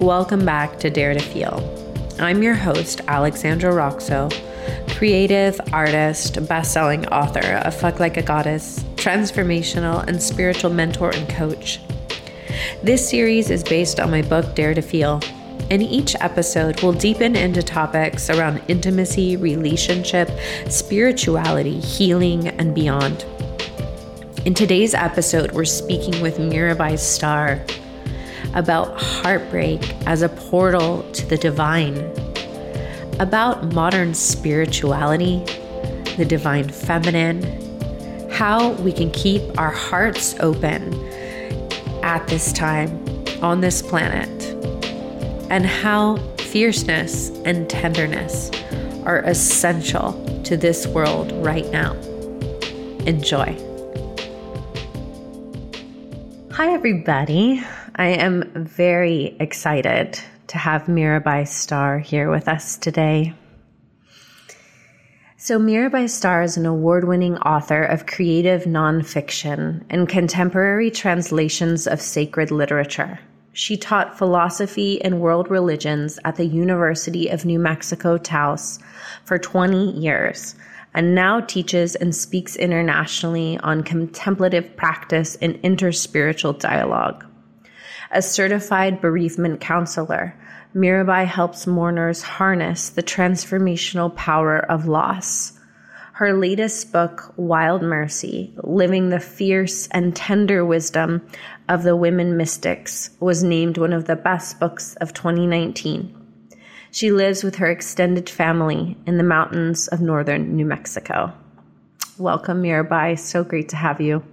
Welcome back to Dare to Feel. I'm your host, Alexandra Roxo, creative artist, best-selling author of Fuck Like a Goddess, transformational and spiritual mentor and coach. This series is based on my book Dare to Feel, and each episode will deepen into topics around intimacy, relationship, spirituality, healing, and beyond. In today's episode, we're speaking with Mirabai Starr about heartbreak as a portal to the divine, about modern spirituality, the divine feminine, how we can keep our hearts open at this time on this planet, and how fierceness and tenderness are essential to this world right now. Enjoy. Hi, everybody. I am very excited to have Mirabai Starr here with us today. So, Mirabai Starr is an award winning author of creative nonfiction and contemporary translations of sacred literature. She taught philosophy and world religions at the University of New Mexico Taos for 20 years and now teaches and speaks internationally on contemplative practice and interspiritual dialogue. A certified bereavement counselor, Mirabai helps mourners harness the transformational power of loss. Her latest book, Wild Mercy Living the Fierce and Tender Wisdom of the Women Mystics, was named one of the best books of 2019. She lives with her extended family in the mountains of northern New Mexico. Welcome, Mirabai. So great to have you.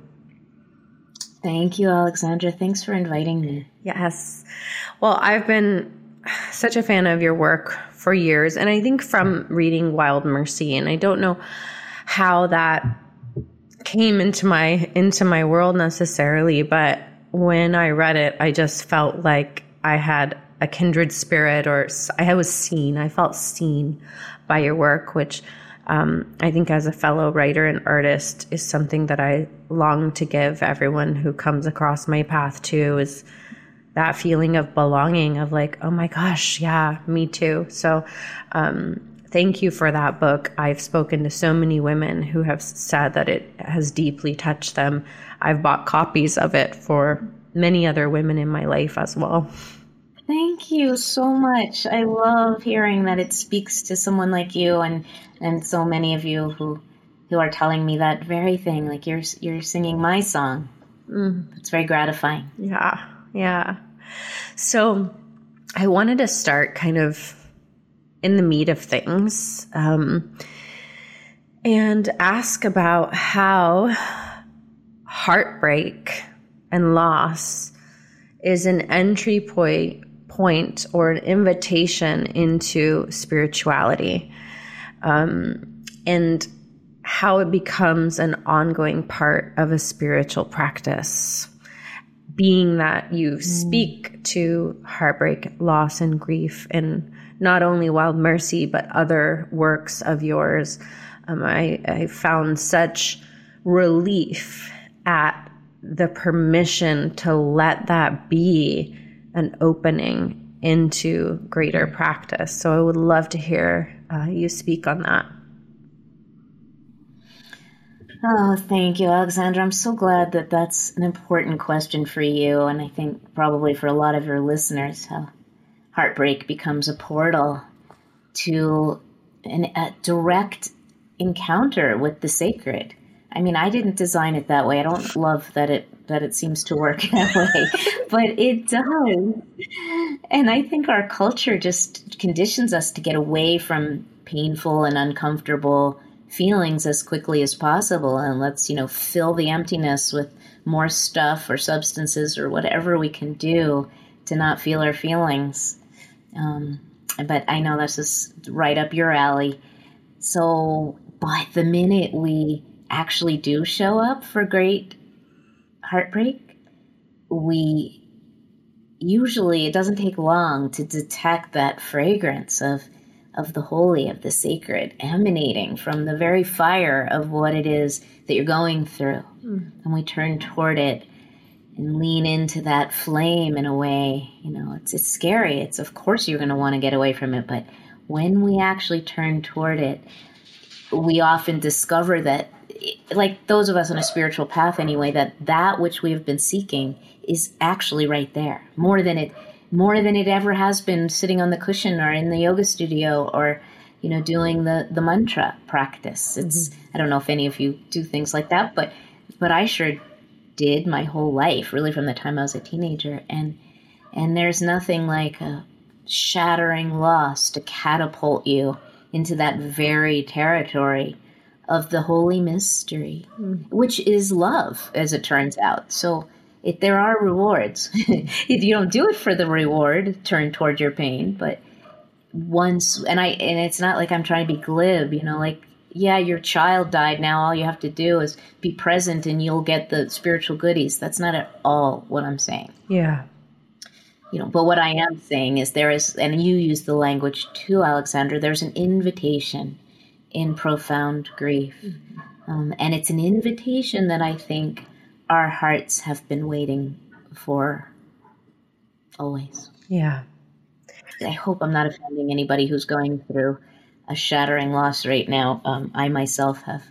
Thank you, Alexandra. Thanks for inviting me. Yes. Well, I've been such a fan of your work for years, and I think from reading Wild Mercy, and I don't know how that came into my into my world necessarily, but when I read it, I just felt like I had a kindred spirit or I was seen. I felt seen by your work, which um, I think as a fellow writer and artist is something that I long to give everyone who comes across my path too is that feeling of belonging of like, oh my gosh, yeah, me too. So, um, thank you for that book. I've spoken to so many women who have said that it has deeply touched them. I've bought copies of it for many other women in my life as well. Thank you so much. I love hearing that it speaks to someone like you and and so many of you who who are telling me that very thing. Like you're you're singing my song. Mm. It's very gratifying. Yeah, yeah. So I wanted to start kind of in the meat of things um, and ask about how heartbreak and loss is an entry point point or an invitation into spirituality um, and how it becomes an ongoing part of a spiritual practice. Being that you mm. speak to heartbreak, loss, and grief and not only Wild Mercy, but other works of yours, um, I, I found such relief at the permission to let that be an opening into greater practice. So I would love to hear uh, you speak on that. Oh, thank you, Alexandra. I'm so glad that that's an important question for you, and I think probably for a lot of your listeners, how heartbreak becomes a portal to an, a direct encounter with the sacred. I mean, I didn't design it that way. I don't love that it that it seems to work that way, but it does. And I think our culture just conditions us to get away from painful and uncomfortable feelings as quickly as possible and let's, you know, fill the emptiness with more stuff or substances or whatever we can do to not feel our feelings. Um, but I know this is right up your alley. So, but the minute we actually do show up for great heartbreak, we usually it doesn't take long to detect that fragrance of of the holy of the sacred emanating from the very fire of what it is that you're going through mm. and we turn toward it and lean into that flame in a way. You know, it's it's scary. It's of course you're going to want to get away from it, but when we actually turn toward it, we often discover that like those of us on a spiritual path anyway that that which we have been seeking is actually right there. More than it more than it ever has been sitting on the cushion or in the yoga studio or you know doing the the mantra practice. It's mm-hmm. i don't know if any of you do things like that but but i sure did my whole life really from the time i was a teenager. And and there's nothing like a shattering loss to catapult you into that very territory of the holy mystery, mm. which is love, as it turns out. So if there are rewards. if you don't do it for the reward, turn toward your pain. But once, and I, and it's not like I'm trying to be glib, you know, like, yeah, your child died. Now all you have to do is be present and you'll get the spiritual goodies. That's not at all what I'm saying. Yeah. You know, but what I am saying is there is, and you use the language too, Alexandra. there's an invitation in profound grief. Mm-hmm. Um, and it's an invitation that I think our hearts have been waiting for always. Yeah. I hope I'm not offending anybody who's going through a shattering loss right now. Um, I myself have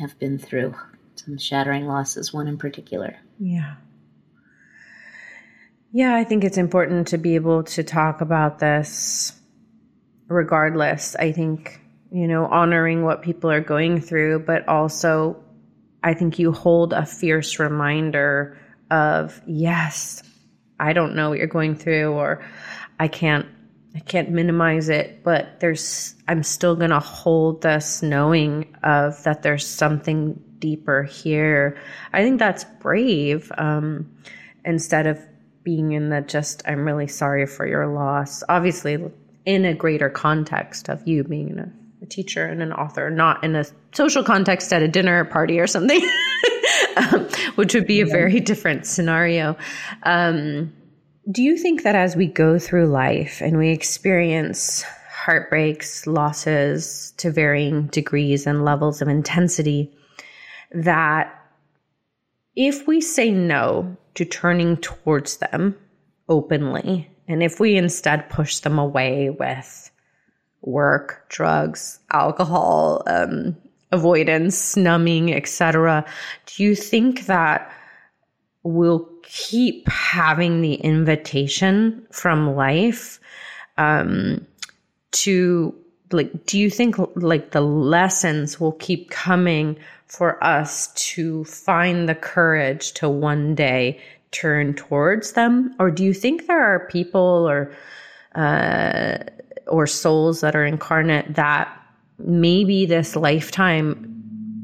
have been through some shattering losses, one in particular. Yeah. Yeah, I think it's important to be able to talk about this regardless. I think, you know, honoring what people are going through, but also I think you hold a fierce reminder of, yes, I don't know what you're going through, or I can't. I can't minimize it, but there's I'm still going to hold this knowing of that there's something deeper here. I think that's brave um, instead of being in the just I'm really sorry for your loss. Obviously, in a greater context of you being in a a teacher and an author, not in a social context at a dinner party or something, um, which would be a very different scenario. Um, do you think that as we go through life and we experience heartbreaks, losses to varying degrees and levels of intensity, that if we say no to turning towards them openly, and if we instead push them away with work, drugs, alcohol, um, avoidance, numbing, etc. Do you think that we'll keep having the invitation from life um, to like? Do you think like the lessons will keep coming for us to find the courage to one day turn towards them, or do you think there are people or uh, or souls that are incarnate that maybe this lifetime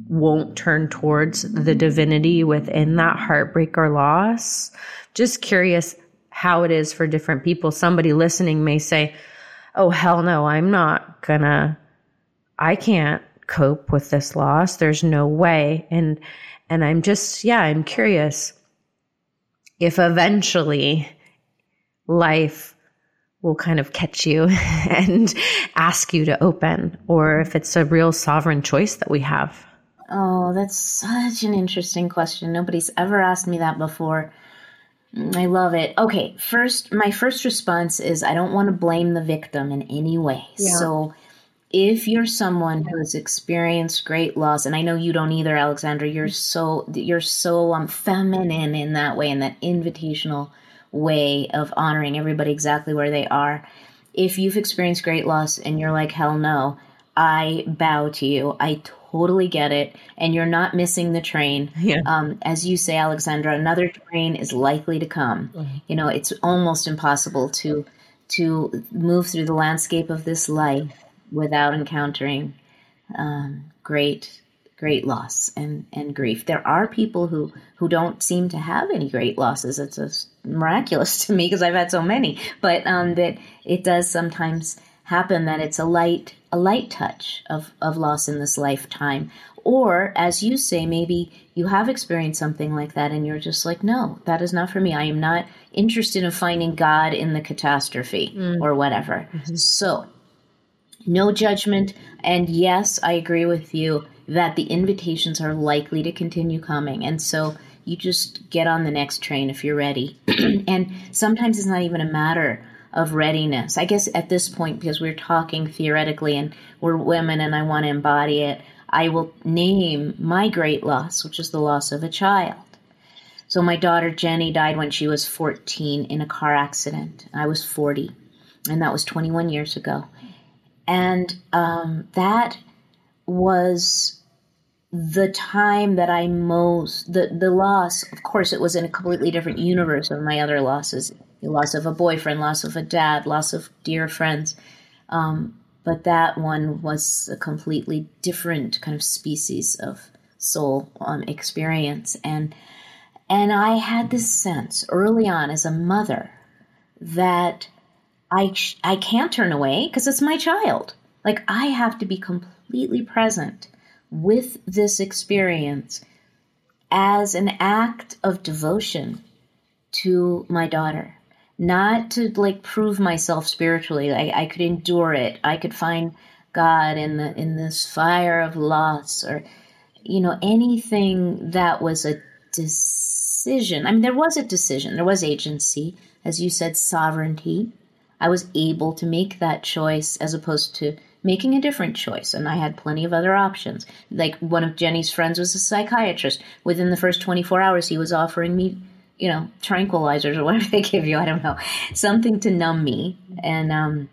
won't turn towards the divinity within that heartbreak or loss. Just curious how it is for different people. Somebody listening may say, Oh, hell no, I'm not gonna, I can't cope with this loss. There's no way. And, and I'm just, yeah, I'm curious if eventually life will kind of catch you and ask you to open, or if it's a real sovereign choice that we have. Oh, that's such an interesting question. Nobody's ever asked me that before. I love it. Okay, first, my first response is I don't want to blame the victim in any way. Yeah. So, if you're someone who has experienced great loss, and I know you don't either, Alexandra, you're so you're so um, feminine in that way, in that invitational way of honoring everybody exactly where they are. If you've experienced great loss and you're like, hell no, I bow to you. I totally get it. And you're not missing the train. Yeah. Um, as you say, Alexandra, another train is likely to come. Mm-hmm. You know, it's almost impossible to to move through the landscape of this life without encountering um, great great loss and, and grief. There are people who, who don't seem to have any great losses. It's just miraculous to me because I've had so many. But um, that it does sometimes happen that it's a light a light touch of, of loss in this lifetime. Or as you say, maybe you have experienced something like that and you're just like, no, that is not for me. I am not interested in finding God in the catastrophe mm. or whatever. Mm-hmm. So no judgment. And yes, I agree with you that the invitations are likely to continue coming. And so you just get on the next train if you're ready. and sometimes it's not even a matter of readiness. I guess at this point, because we're talking theoretically and we're women and I want to embody it, I will name my great loss, which is the loss of a child. So my daughter Jenny died when she was 14 in a car accident. I was 40, and that was 21 years ago. And um, that was the time that I most the the loss. Of course, it was in a completely different universe of my other losses: the loss of a boyfriend, loss of a dad, loss of dear friends. Um, but that one was a completely different kind of species of soul um, experience, and and I had this sense early on as a mother that I I can't turn away because it's my child. Like I have to be completely present with this experience as an act of devotion to my daughter. Not to like prove myself spiritually. I, I could endure it. I could find god in the in this fire of loss or you know anything that was a decision. I mean there was a decision. There was agency. As you said sovereignty. I was able to make that choice as opposed to making a different choice. And I had plenty of other options. Like one of Jenny's friends was a psychiatrist. Within the first 24 hours, he was offering me, you know, tranquilizers or whatever they give you. I don't know. Something to numb me. And um,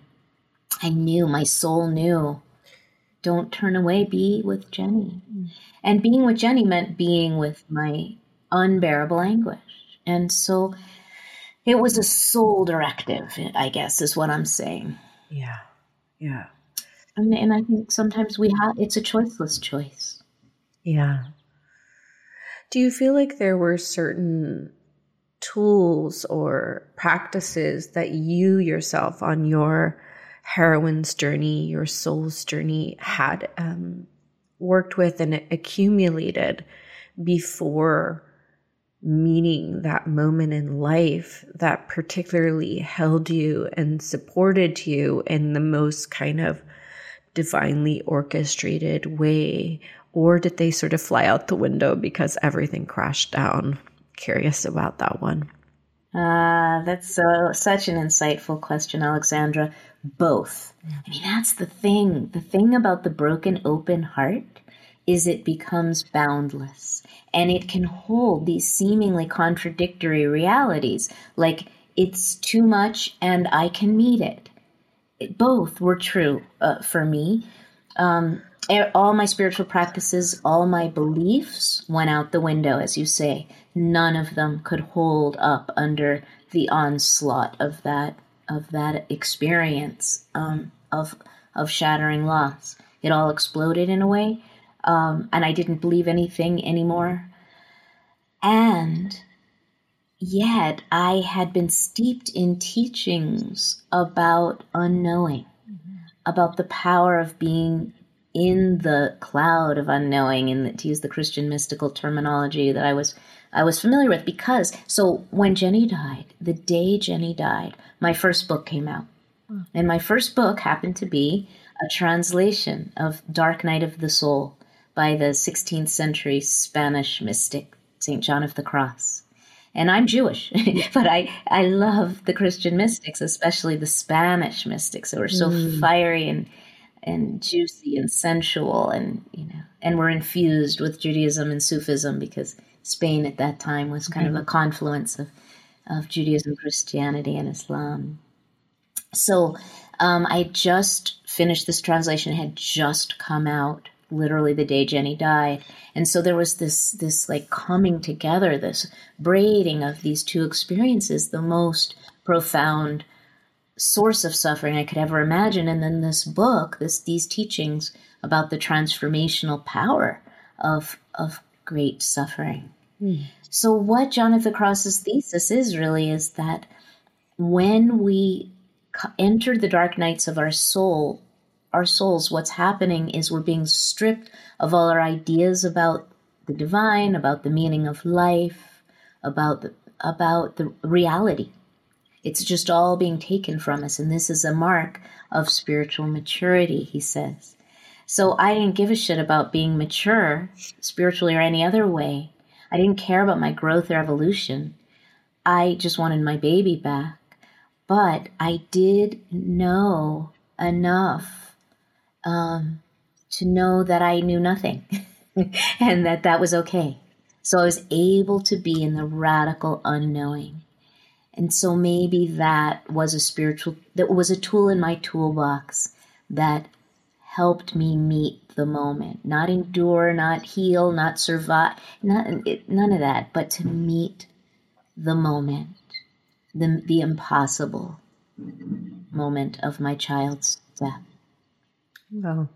I knew, my soul knew, don't turn away, be with Jenny. And being with Jenny meant being with my unbearable anguish. And so it was a soul directive, I guess, is what I'm saying. Yeah. Yeah. And, and I think sometimes we have, it's a choiceless choice. Yeah. Do you feel like there were certain tools or practices that you yourself on your heroine's journey, your soul's journey, had um, worked with and accumulated before meeting that moment in life that particularly held you and supported you in the most kind of divinely orchestrated way? Or did they sort of fly out the window because everything crashed down? Curious about that one. Uh, that's so, such an insightful question, Alexandra. Both. I mean, that's the thing. The thing about the broken, open heart is it becomes boundless and it can hold these seemingly contradictory realities like it's too much and I can meet it both were true uh, for me. Um, all my spiritual practices, all my beliefs went out the window, as you say. None of them could hold up under the onslaught of that of that experience um, of of shattering loss. It all exploded in a way, um, and I didn't believe anything anymore. And Yet I had been steeped in teachings about unknowing, mm-hmm. about the power of being in the cloud of unknowing, and to use the Christian mystical terminology that I was I was familiar with. Because so when Jenny died, the day Jenny died, my first book came out, mm. and my first book happened to be a translation of Dark Night of the Soul by the 16th century Spanish mystic Saint John of the Cross and I'm Jewish, but I, I love the Christian mystics, especially the Spanish mystics who are so mm. fiery and and juicy and sensual and you know and were infused with Judaism and Sufism because Spain at that time was kind mm. of a confluence of of Judaism, Christianity, and Islam. So um, I just finished this translation; it had just come out literally the day Jenny died. And so there was this this like coming together, this braiding of these two experiences, the most profound source of suffering I could ever imagine. And then this book, this these teachings about the transformational power of of great suffering. Mm. So what John of the Cross's thesis is really is that when we enter the dark nights of our soul our souls, what's happening is we're being stripped of all our ideas about the divine, about the meaning of life, about the, about the reality. It's just all being taken from us, and this is a mark of spiritual maturity, he says. So I didn't give a shit about being mature, spiritually or any other way. I didn't care about my growth or evolution. I just wanted my baby back. But I did know enough um, to know that I knew nothing and that that was okay. So I was able to be in the radical unknowing. And so maybe that was a spiritual, that was a tool in my toolbox that helped me meet the moment, not endure, not heal, not survive, not, none of that, but to meet the moment, the, the impossible moment of my child's death. Wow.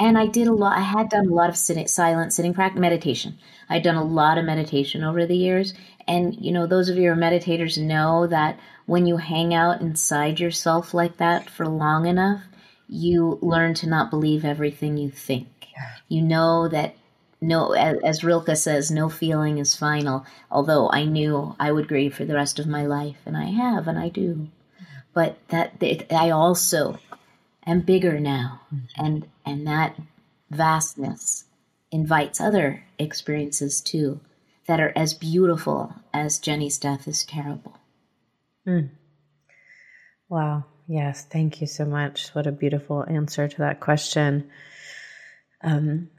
And I did a lot, I had done a lot of sit, silent sitting practice, meditation. I'd done a lot of meditation over the years. And, you know, those of you who are meditators know that when you hang out inside yourself like that for long enough, you learn to not believe everything you think. You know that no, as, as Rilke says, no feeling is final. Although I knew I would grieve for the rest of my life, and I have, and I do. But that it, I also am bigger now, mm-hmm. and and that vastness invites other experiences too that are as beautiful as Jenny's death is terrible. Mm. Wow. Yes. Thank you so much. What a beautiful answer to that question. Um,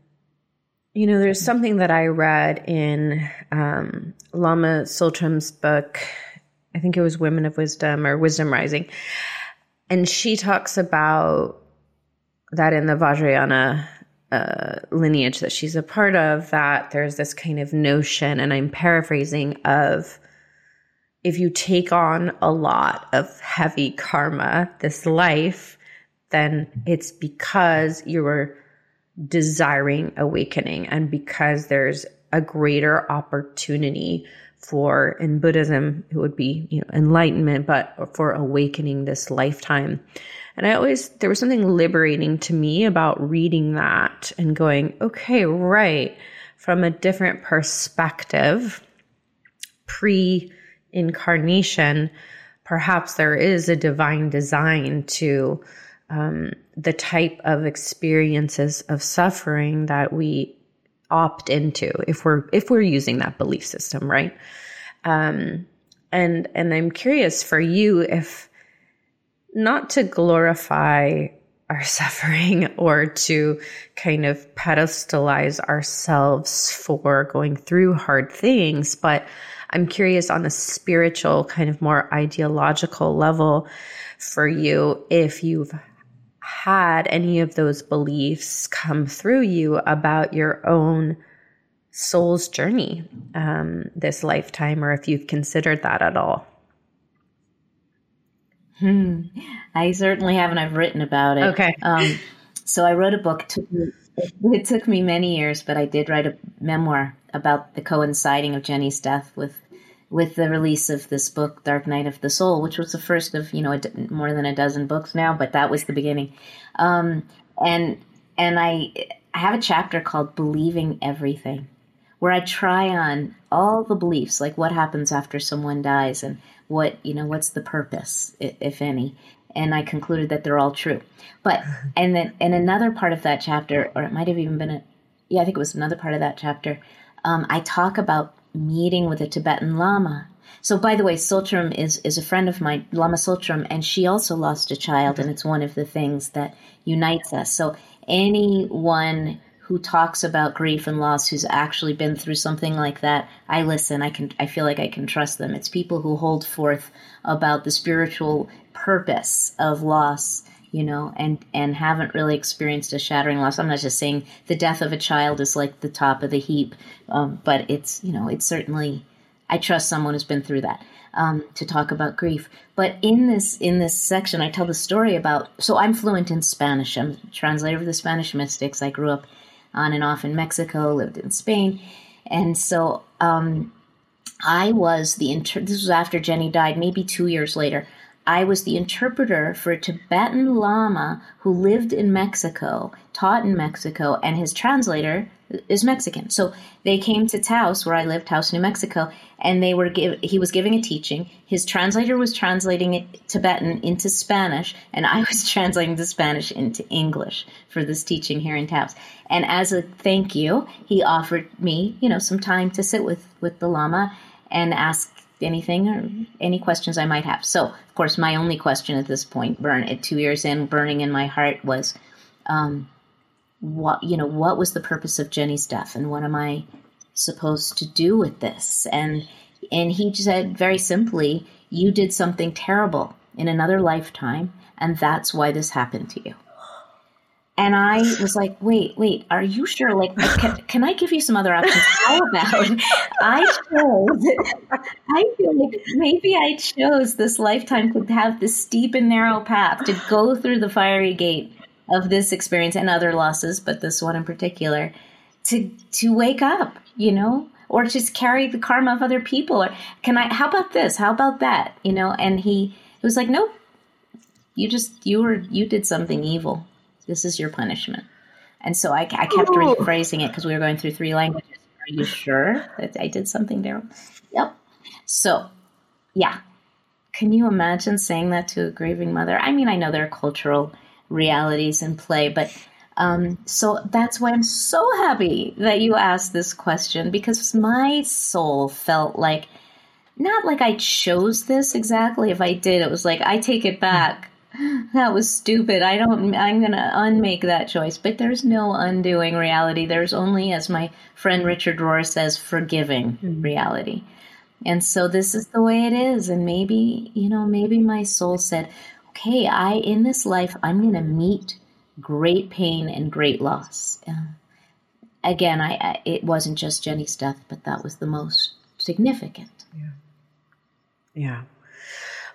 you know, there's something that I read in um, Lama Tsultrim's book. I think it was Women of Wisdom or Wisdom Rising. And she talks about that in the Vajrayana uh, lineage that she's a part of, that there's this kind of notion, and I'm paraphrasing, of if you take on a lot of heavy karma this life, then it's because you were desiring awakening and because there's a greater opportunity for in buddhism it would be you know enlightenment but for awakening this lifetime. And i always there was something liberating to me about reading that and going okay right from a different perspective pre incarnation perhaps there is a divine design to um, the type of experiences of suffering that we opt into if we're if we're using that belief system right? Um and and i'm curious for you if not to glorify our suffering or to kind of pedestalize ourselves for going through hard things but i'm curious on a spiritual kind of more ideological level for you if you've had any of those beliefs come through you about your own soul's journey um, this lifetime, or if you've considered that at all. Hmm. I certainly haven't. I've written about it. Okay. Um, so I wrote a book. It took, me, it took me many years, but I did write a memoir about the coinciding of Jenny's death with with the release of this book, Dark Night of the Soul, which was the first of you know more than a dozen books now, but that was the beginning. Um, and and I, I have a chapter called Believing Everything, where I try on all the beliefs, like what happens after someone dies, and what you know what's the purpose, if any. And I concluded that they're all true. But and then in another part of that chapter, or it might have even been a, yeah, I think it was another part of that chapter. Um, I talk about meeting with a Tibetan Lama. So, by the way, Tsultrim is, is a friend of mine, Lama Tsultrim, and she also lost a child, and it's one of the things that unites us. So, anyone who talks about grief and loss who's actually been through something like that i listen i can i feel like i can trust them it's people who hold forth about the spiritual purpose of loss you know, and and haven't really experienced a shattering loss. I'm not just saying the death of a child is like the top of the heap, um, but it's you know it's certainly I trust someone who's been through that um, to talk about grief. But in this in this section, I tell the story about. So I'm fluent in Spanish. I'm translator of the Spanish mystics. I grew up on and off in Mexico, lived in Spain, and so um, I was the inter- This was after Jenny died, maybe two years later. I was the interpreter for a Tibetan Lama who lived in Mexico, taught in Mexico, and his translator is Mexican. So they came to Taos, where I lived, Taos, New Mexico, and they were give, he was giving a teaching. His translator was translating Tibetan into Spanish, and I was translating the Spanish into English for this teaching here in Taos. And as a thank you, he offered me, you know, some time to sit with with the Lama and ask anything or any questions I might have. So, of course, my only question at this point, burn at two years in, burning in my heart was, um, what you know, what was the purpose of Jenny's death, and what am I supposed to do with this? And and he said very simply, you did something terrible in another lifetime, and that's why this happened to you. And I was like, wait, wait, are you sure? Like, can, can I give you some other options? How about I chose, I feel like maybe I chose this lifetime to have this steep and narrow path to go through the fiery gate of this experience and other losses, but this one in particular, to to wake up, you know, or just carry the karma of other people. Or can I? How about this? How about that? You know? And he he was like, nope, you just you were you did something evil this is your punishment. And so I, I kept rephrasing it because we were going through three languages. Are you sure that I did something there? Yep. So, yeah. Can you imagine saying that to a grieving mother? I mean, I know there are cultural realities in play, but um, so that's why I'm so happy that you asked this question because my soul felt like not like I chose this exactly. If I did, it was like I take it back that was stupid. I don't, I'm going to unmake that choice. But there's no undoing reality. There's only, as my friend Richard Rohr says, forgiving mm-hmm. reality. And so this is the way it is. And maybe, you know, maybe my soul said, okay, I, in this life, I'm going to meet great pain and great loss. Uh, again, I, I, it wasn't just Jenny's death, but that was the most significant. Yeah. Yeah.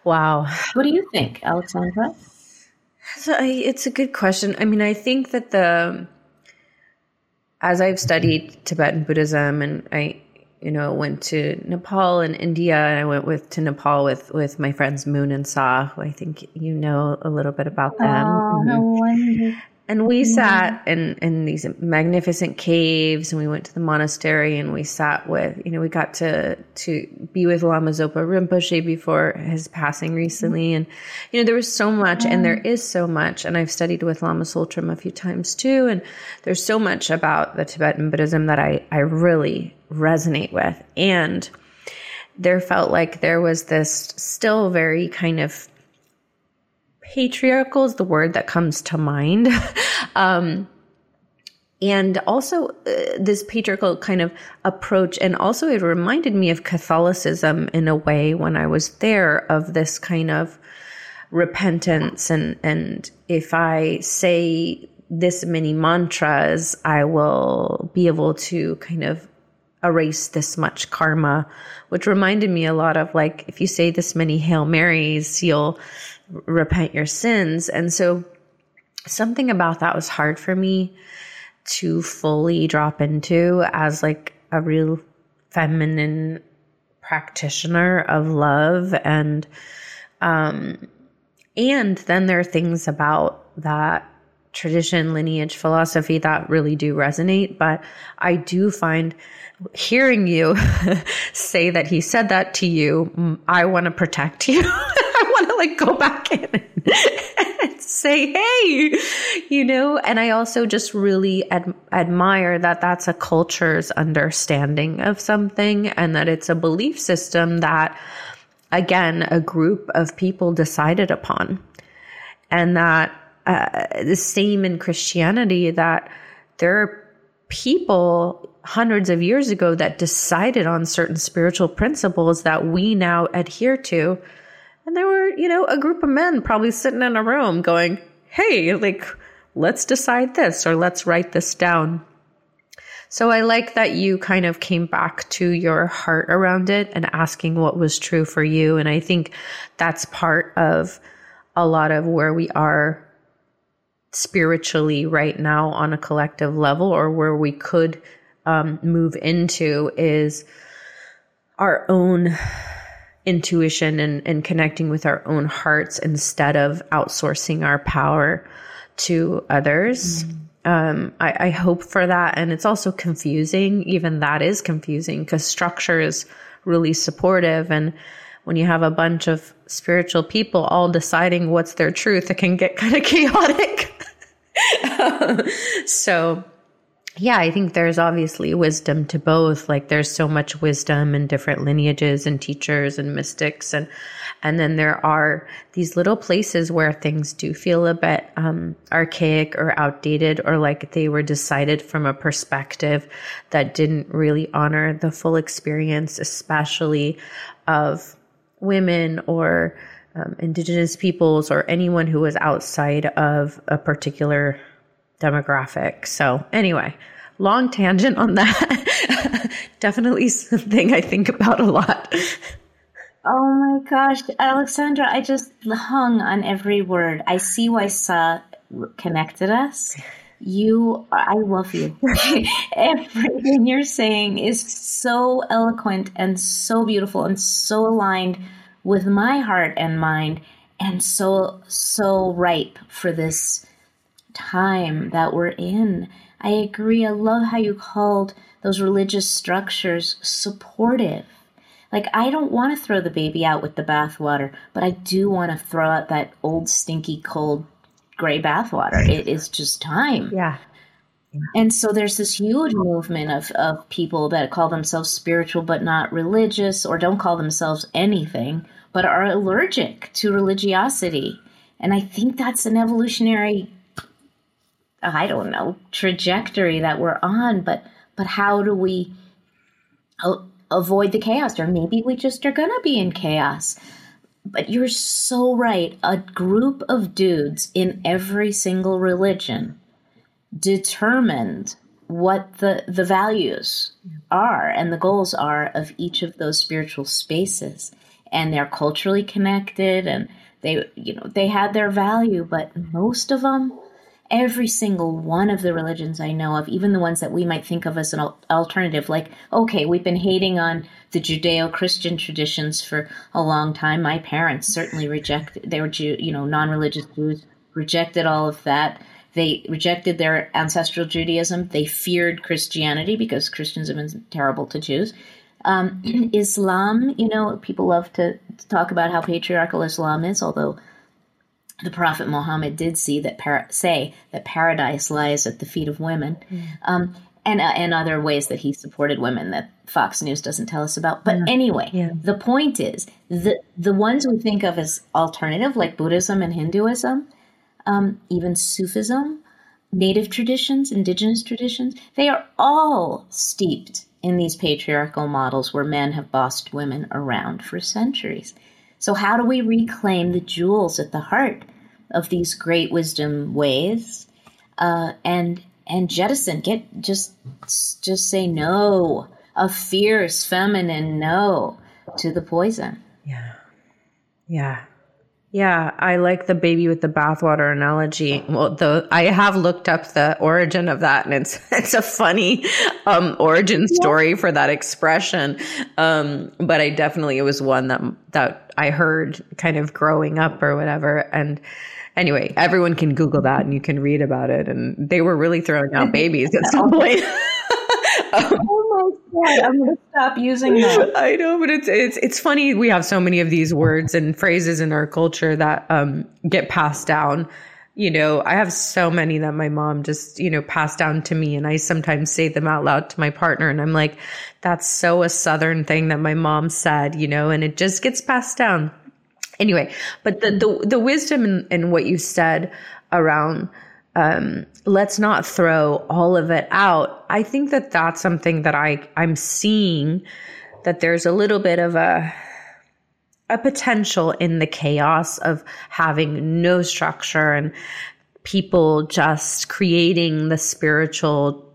Wow. What do you think, Alexandra? So it's a good question. I mean, I think that the as I've studied Tibetan Buddhism and I you know went to Nepal and India and I went with to Nepal with with my friends Moon and Sa, who I think you know a little bit about them. Oh, mm-hmm. And we yeah. sat in, in these magnificent caves and we went to the monastery and we sat with, you know, we got to, to be with Lama Zopa Rinpoche before his passing mm-hmm. recently. And, you know, there was so much and there is so much. And I've studied with Lama Tsultrim a few times too. And there's so much about the Tibetan Buddhism that I, I really resonate with. And there felt like there was this still very kind of patriarchal is the word that comes to mind. um, and also uh, this patriarchal kind of approach and also it reminded me of catholicism in a way when i was there of this kind of repentance and and if i say this many mantras i will be able to kind of erase this much karma which reminded me a lot of like if you say this many hail marys you'll repent your sins. And so something about that was hard for me to fully drop into as like a real feminine practitioner of love. And um and then there are things about that tradition lineage philosophy that really do resonate. But i do find hearing you say that he said that to you i want to protect you like go back in and say, hey, you know, and I also just really ad- admire that that's a culture's understanding of something and that it's a belief system that, again, a group of people decided upon. And that uh, the same in Christianity, that there are people hundreds of years ago that decided on certain spiritual principles that we now adhere to and there were, you know, a group of men probably sitting in a room going, hey, like, let's decide this or let's write this down. So I like that you kind of came back to your heart around it and asking what was true for you. And I think that's part of a lot of where we are spiritually right now on a collective level or where we could um, move into is our own intuition and, and connecting with our own hearts instead of outsourcing our power to others. Mm. Um, I, I hope for that. And it's also confusing. Even that is confusing because structure is really supportive. And when you have a bunch of spiritual people all deciding what's their truth, it can get kind of chaotic. so, yeah, I think there's obviously wisdom to both. Like there's so much wisdom in different lineages and teachers and mystics and and then there are these little places where things do feel a bit um, archaic or outdated or like they were decided from a perspective that didn't really honor the full experience, especially of women or um, indigenous peoples or anyone who was outside of a particular demographic. So, anyway, long tangent on that. Definitely something I think about a lot. Oh my gosh, Alexandra, I just hung on every word. I see why Sa connected us. You, I love you. Everything you're saying is so eloquent and so beautiful and so aligned with my heart and mind and so, so ripe for this time that we're in. I agree. I love how you called those religious structures supportive. Like, I don't want to throw the baby out with the bathwater, but I do want to throw out that old, stinky, cold, gray bathwater. It is just time. Yeah. And so there's this huge movement of, of people that call themselves spiritual but not religious or don't call themselves anything but are allergic to religiosity. And I think that's an evolutionary I don't know, trajectory that we're on, but but how do we avoid the chaos or maybe we just are going to be in chaos. But you're so right. A group of dudes in every single religion determined what the the values are and the goals are of each of those spiritual spaces and they're culturally connected and they you know they had their value but most of them every single one of the religions I know of, even the ones that we might think of as an alternative, like, okay, we've been hating on the Judeo Christian traditions for a long time. My parents certainly rejected, they were, Jew, you know, non religious Jews, rejected all of that. They rejected their ancestral Judaism. They feared Christianity because Christians have been terrible to Jews. Um, Islam, you know, people love to, to talk about how patriarchal Islam is, although the Prophet Muhammad did see that par- say that paradise lies at the feet of women, mm. um, and uh, and other ways that he supported women that Fox News doesn't tell us about. But yeah. anyway, yeah. the point is the the ones we think of as alternative, like Buddhism and Hinduism, um, even Sufism, native traditions, indigenous traditions, they are all steeped in these patriarchal models where men have bossed women around for centuries. So, how do we reclaim the jewels at the heart of these great wisdom ways, uh, and and jettison get just just say no, a fierce feminine no to the poison. Yeah, yeah. Yeah, I like the baby with the bathwater analogy. Well, the I have looked up the origin of that, and it's it's a funny um, origin story yeah. for that expression. Um, but I definitely it was one that that I heard kind of growing up or whatever. And anyway, everyone can Google that and you can read about it. And they were really throwing out babies at some point. oh my god, I'm gonna stop using that. I know, but it's it's it's funny. We have so many of these words and phrases in our culture that um, get passed down. You know, I have so many that my mom just, you know, passed down to me and I sometimes say them out loud to my partner and I'm like, that's so a southern thing that my mom said, you know, and it just gets passed down. Anyway, but the the, the wisdom in, in what you said around um, let's not throw all of it out. I think that that's something that I I'm seeing that there's a little bit of a a potential in the chaos of having no structure and people just creating the spiritual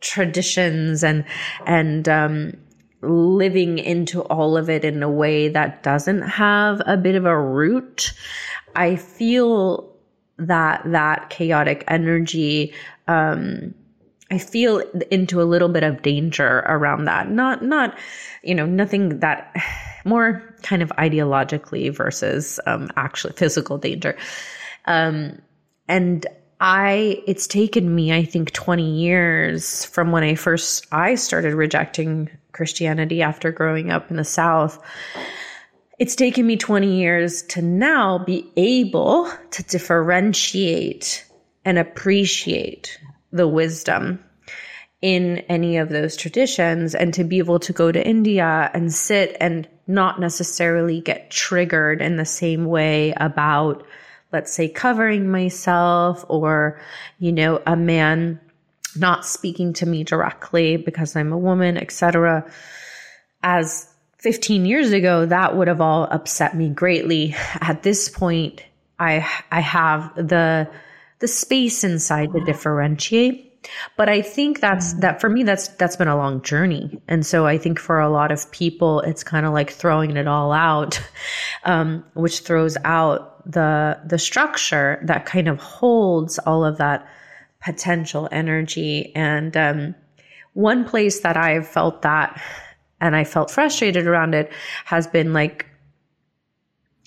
traditions and and um, living into all of it in a way that doesn't have a bit of a root. I feel that that chaotic energy um I feel into a little bit of danger around that. Not not you know nothing that more kind of ideologically versus um, actually physical danger. Um, and I, it's taken me, I think, 20 years from when I first, I started rejecting Christianity after growing up in the South. It's taken me 20 years to now be able to differentiate and appreciate the wisdom in any of those traditions and to be able to go to India and sit and not necessarily get triggered in the same way about, let's say, covering myself or, you know, a man not speaking to me directly because I'm a woman, etc. As 15 years ago, that would have all upset me greatly. At this point, I I have the the space inside to differentiate but I think that's that for me that's that's been a long journey. And so I think for a lot of people it's kind of like throwing it all out um, which throws out the the structure that kind of holds all of that potential energy and um, one place that I've felt that and I felt frustrated around it has been like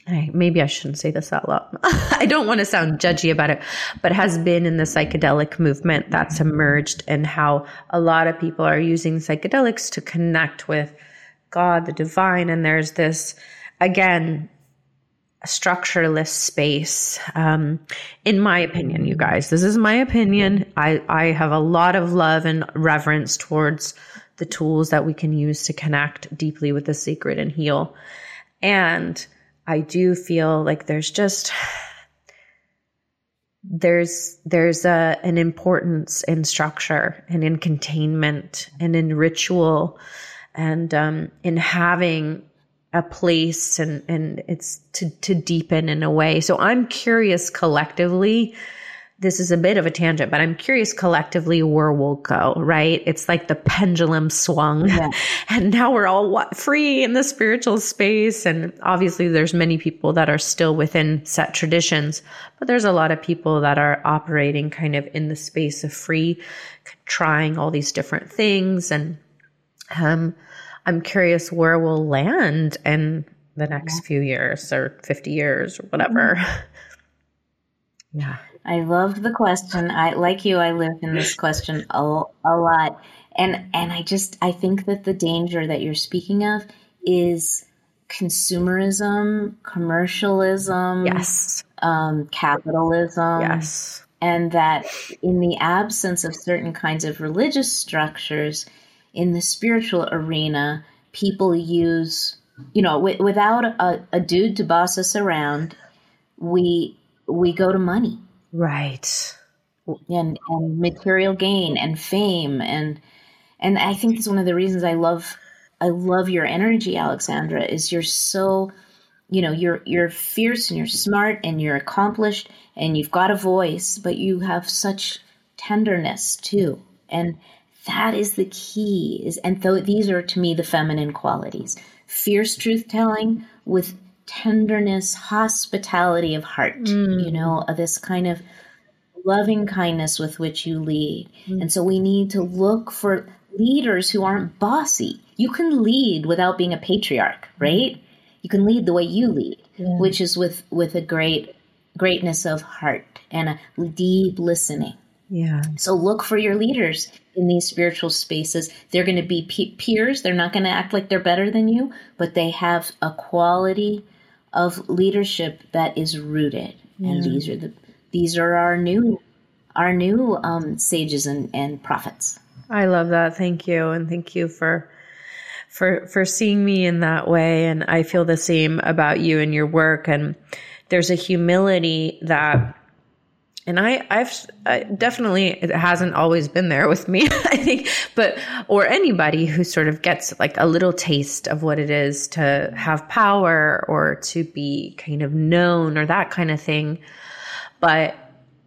maybe I shouldn't say this out loud. I don't want to sound judgy about it, but has been in the psychedelic movement that's emerged and how a lot of people are using psychedelics to connect with God, the divine. And there's this, again, structureless space. Um, in my opinion, you guys, this is my opinion. I, I have a lot of love and reverence towards the tools that we can use to connect deeply with the sacred and heal. And I do feel like there's just there's there's a an importance in structure and in containment and in ritual and um, in having a place and and it's to to deepen in a way. So I'm curious collectively this is a bit of a tangent, but I'm curious collectively where we'll go, right? It's like the pendulum swung yeah. and now we're all free in the spiritual space. And obviously there's many people that are still within set traditions, but there's a lot of people that are operating kind of in the space of free, trying all these different things. And, um, I'm curious where we'll land in the next yeah. few years or 50 years or whatever. Mm-hmm. Yeah. I loved the question. I like you. I live in this question a, a lot, and and I just I think that the danger that you're speaking of is consumerism, commercialism, yes, um, capitalism, yes, and that in the absence of certain kinds of religious structures in the spiritual arena, people use you know w- without a, a dude to boss us around, we we go to money Right. And and material gain and fame and and I think it's one of the reasons I love I love your energy, Alexandra, is you're so you know, you're you're fierce and you're smart and you're accomplished and you've got a voice, but you have such tenderness too. And that is the key is and though these are to me the feminine qualities. Fierce truth telling with tenderness, hospitality of heart, mm. you know, this kind of loving kindness with which you lead. Mm. And so we need to look for leaders who aren't bossy. You can lead without being a patriarch, right? You can lead the way you lead, yeah. which is with with a great greatness of heart and a deep listening. Yeah. So look for your leaders in these spiritual spaces. They're going to be peers. They're not going to act like they're better than you, but they have a quality of leadership that is rooted. Yeah. And these are the these are our new our new um, sages and, and prophets. I love that. Thank you, and thank you for for for seeing me in that way. And I feel the same about you and your work. And there's a humility that and I, I've I definitely it hasn't always been there with me, I think, but or anybody who sort of gets like a little taste of what it is to have power or to be kind of known or that kind of thing. But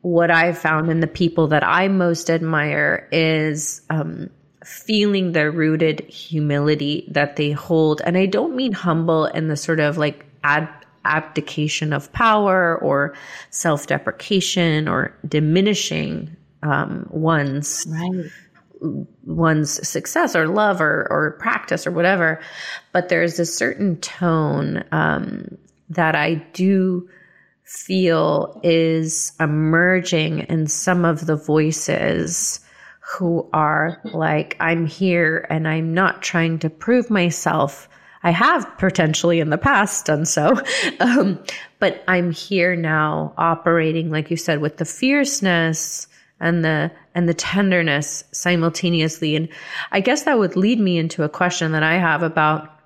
what I've found in the people that I most admire is um, feeling the rooted humility that they hold, and I don't mean humble in the sort of like ad abdication of power or self deprecation or diminishing um, one's right. one's success or love or, or practice or whatever. But there's a certain tone um, that I do feel is emerging in some of the voices who are like, I'm here and I'm not trying to prove myself. I have potentially in the past done so. Um, but I'm here now operating, like you said, with the fierceness and the and the tenderness simultaneously. And I guess that would lead me into a question that I have about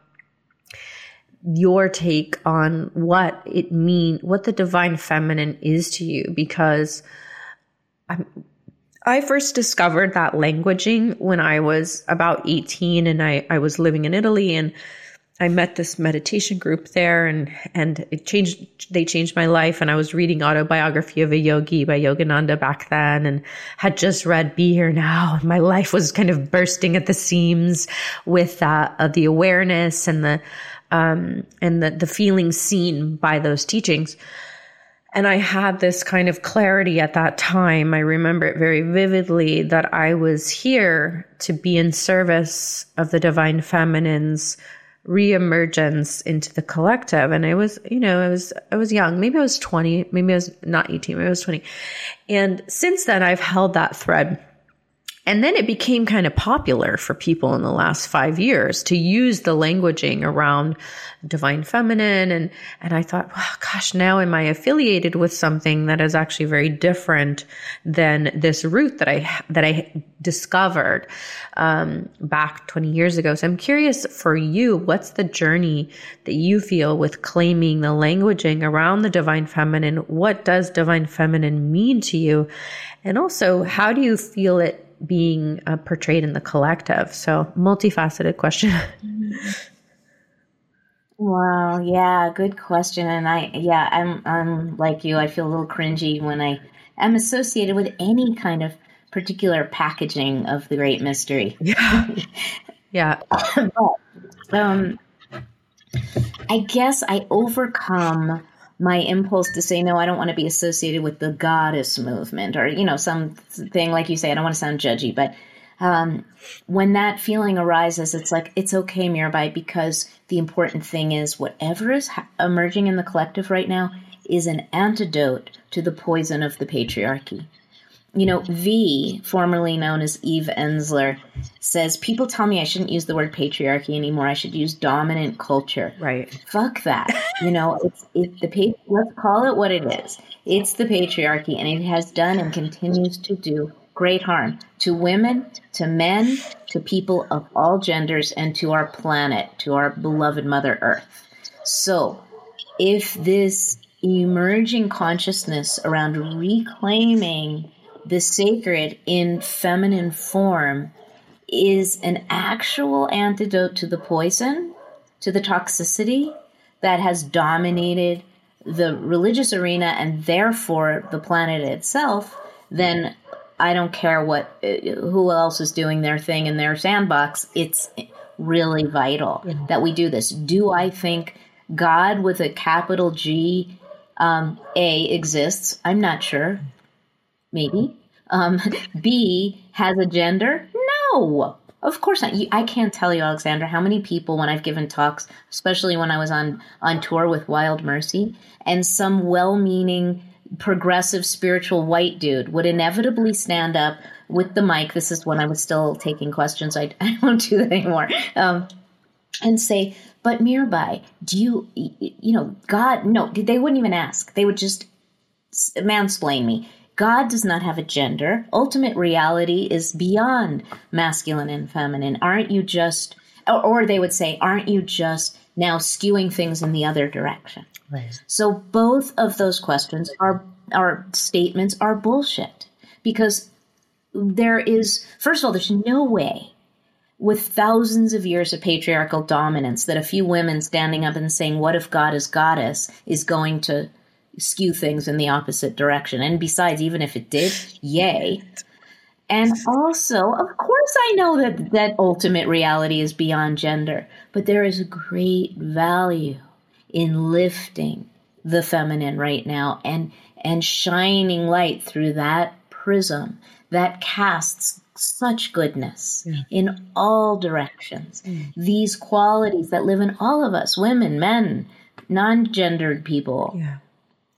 your take on what it mean, what the divine feminine is to you, because I'm, I first discovered that languaging when I was about 18 and I, I was living in Italy and I met this meditation group there and and it changed they changed my life. And I was reading autobiography of a yogi by Yogananda back then and had just read Be Here Now. And my life was kind of bursting at the seams with uh, uh, the awareness and the um, and the the feeling seen by those teachings. And I had this kind of clarity at that time. I remember it very vividly that I was here to be in service of the divine feminines reemergence into the collective. And i was you know i was i was young. Maybe i was 20 maybe i was not 18 maybe i was 20 and since then i've held that thread and then it became kind of popular for people in the last five years to use the languaging around divine feminine. And, and I thought, well, gosh, now am I affiliated with something that is actually very different than this root that I, that I discovered, um, back 20 years ago. So I'm curious for you, what's the journey that you feel with claiming the languaging around the divine feminine? What does divine feminine mean to you? And also, how do you feel it being uh, portrayed in the collective? So, multifaceted question. Wow, yeah, good question. And I, yeah, I'm, I'm like you. I feel a little cringy when I am associated with any kind of particular packaging of the Great Mystery. Yeah, yeah. but, um, I guess I overcome my impulse to say no i don't want to be associated with the goddess movement or you know something like you say i don't want to sound judgy but um, when that feeling arises it's like it's okay mirabai because the important thing is whatever is ha- emerging in the collective right now is an antidote to the poison of the patriarchy you know, V, formerly known as Eve Ensler, says people tell me I shouldn't use the word patriarchy anymore. I should use dominant culture. Right. Fuck that. you know, it's it's the let's call it what it is. It's the patriarchy, and it has done and continues to do great harm to women, to men, to people of all genders, and to our planet, to our beloved Mother Earth. So, if this emerging consciousness around reclaiming the sacred in feminine form is an actual antidote to the poison, to the toxicity that has dominated the religious arena and therefore the planet itself, then I don't care what who else is doing their thing in their sandbox. It's really vital yeah. that we do this. Do I think God with a capital G um, A exists? I'm not sure maybe. Um, B has a gender? No, of course not. I can't tell you, Alexandra, how many people when I've given talks, especially when I was on on tour with Wild Mercy, and some well-meaning progressive spiritual white dude would inevitably stand up with the mic. This is when I was still taking questions. I, I don't do that anymore. Um, and say, but Mirabai, do you, you know, God, no, they wouldn't even ask. They would just mansplain me. God does not have a gender. Ultimate reality is beyond masculine and feminine. Aren't you just, or, or they would say, aren't you just now skewing things in the other direction? Right. So both of those questions are, are statements are bullshit because there is, first of all, there's no way with thousands of years of patriarchal dominance that a few women standing up and saying, What if God is goddess is going to skew things in the opposite direction. And besides, even if it did, yay. And also, of course, I know that that ultimate reality is beyond gender, but there is a great value in lifting the feminine right now and and shining light through that prism that casts such goodness yeah. in all directions. Mm. These qualities that live in all of us women, men, non gendered people. Yeah.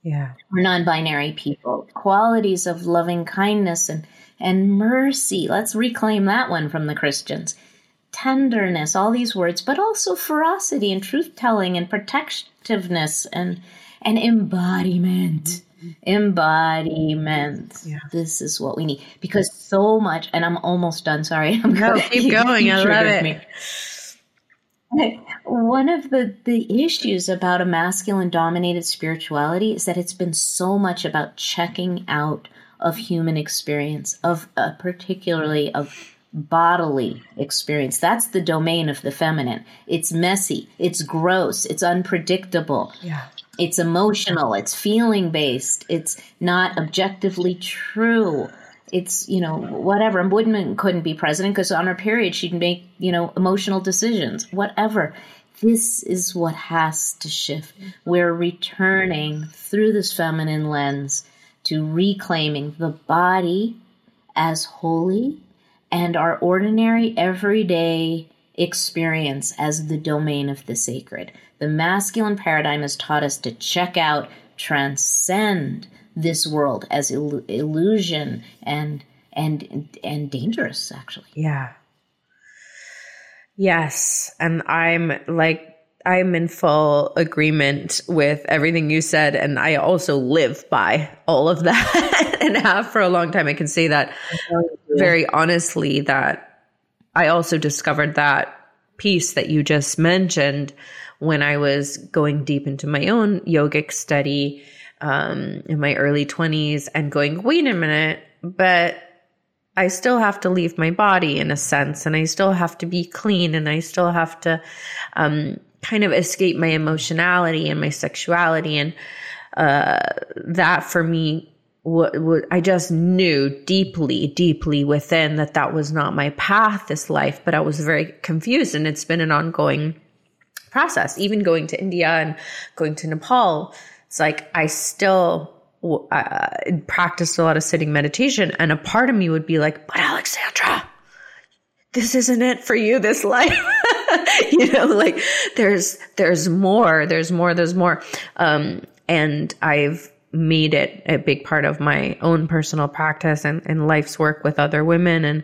Yeah. Or non binary people. Qualities of loving kindness and, and mercy. Let's reclaim that one from the Christians. Tenderness, all these words, but also ferocity and truth telling and protectiveness and, and embodiment mm-hmm. embodiment. Yeah. This is what we need because so much, and I'm almost done. Sorry, I'm no, keep going. I love it. One of the the issues about a masculine dominated spirituality is that it's been so much about checking out of human experience, of uh, particularly of bodily experience. That's the domain of the feminine. It's messy, it's gross, it's unpredictable. Yeah it's emotional, it's feeling based, it's not objectively true. It's, you know, whatever. And Woodman couldn't be president because on her period she'd make, you know, emotional decisions, whatever. This is what has to shift. We're returning through this feminine lens to reclaiming the body as holy and our ordinary, everyday experience as the domain of the sacred. The masculine paradigm has taught us to check out, transcend this world as il- illusion and and and dangerous actually. Yeah. Yes, and I'm like I'm in full agreement with everything you said and I also live by all of that and have for a long time. I can say that very honestly that I also discovered that piece that you just mentioned when I was going deep into my own yogic study um, in my early 20s and going, wait a minute, but I still have to leave my body in a sense, and I still have to be clean, and I still have to um, kind of escape my emotionality and my sexuality. And uh, that for me, I just knew deeply, deeply within that that was not my path this life, but I was very confused, and it's been an ongoing process. Even going to India and going to Nepal, it's like I still uh, practiced a lot of sitting meditation, and a part of me would be like, "But Alexandra, this isn't it for you this life." you know, like there's there's more, there's more, there's more, um, and I've made it a big part of my own personal practice and, and life's work with other women and